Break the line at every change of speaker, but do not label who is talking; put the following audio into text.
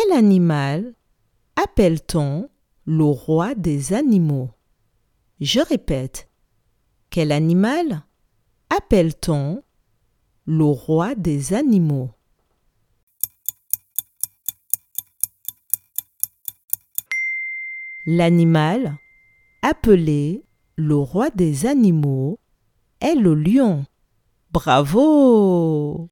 Quel animal appelle-t-on le roi des animaux? Je répète. Quel animal appelle-t-on le roi des animaux? L'animal appelé le roi des animaux est le lion. Bravo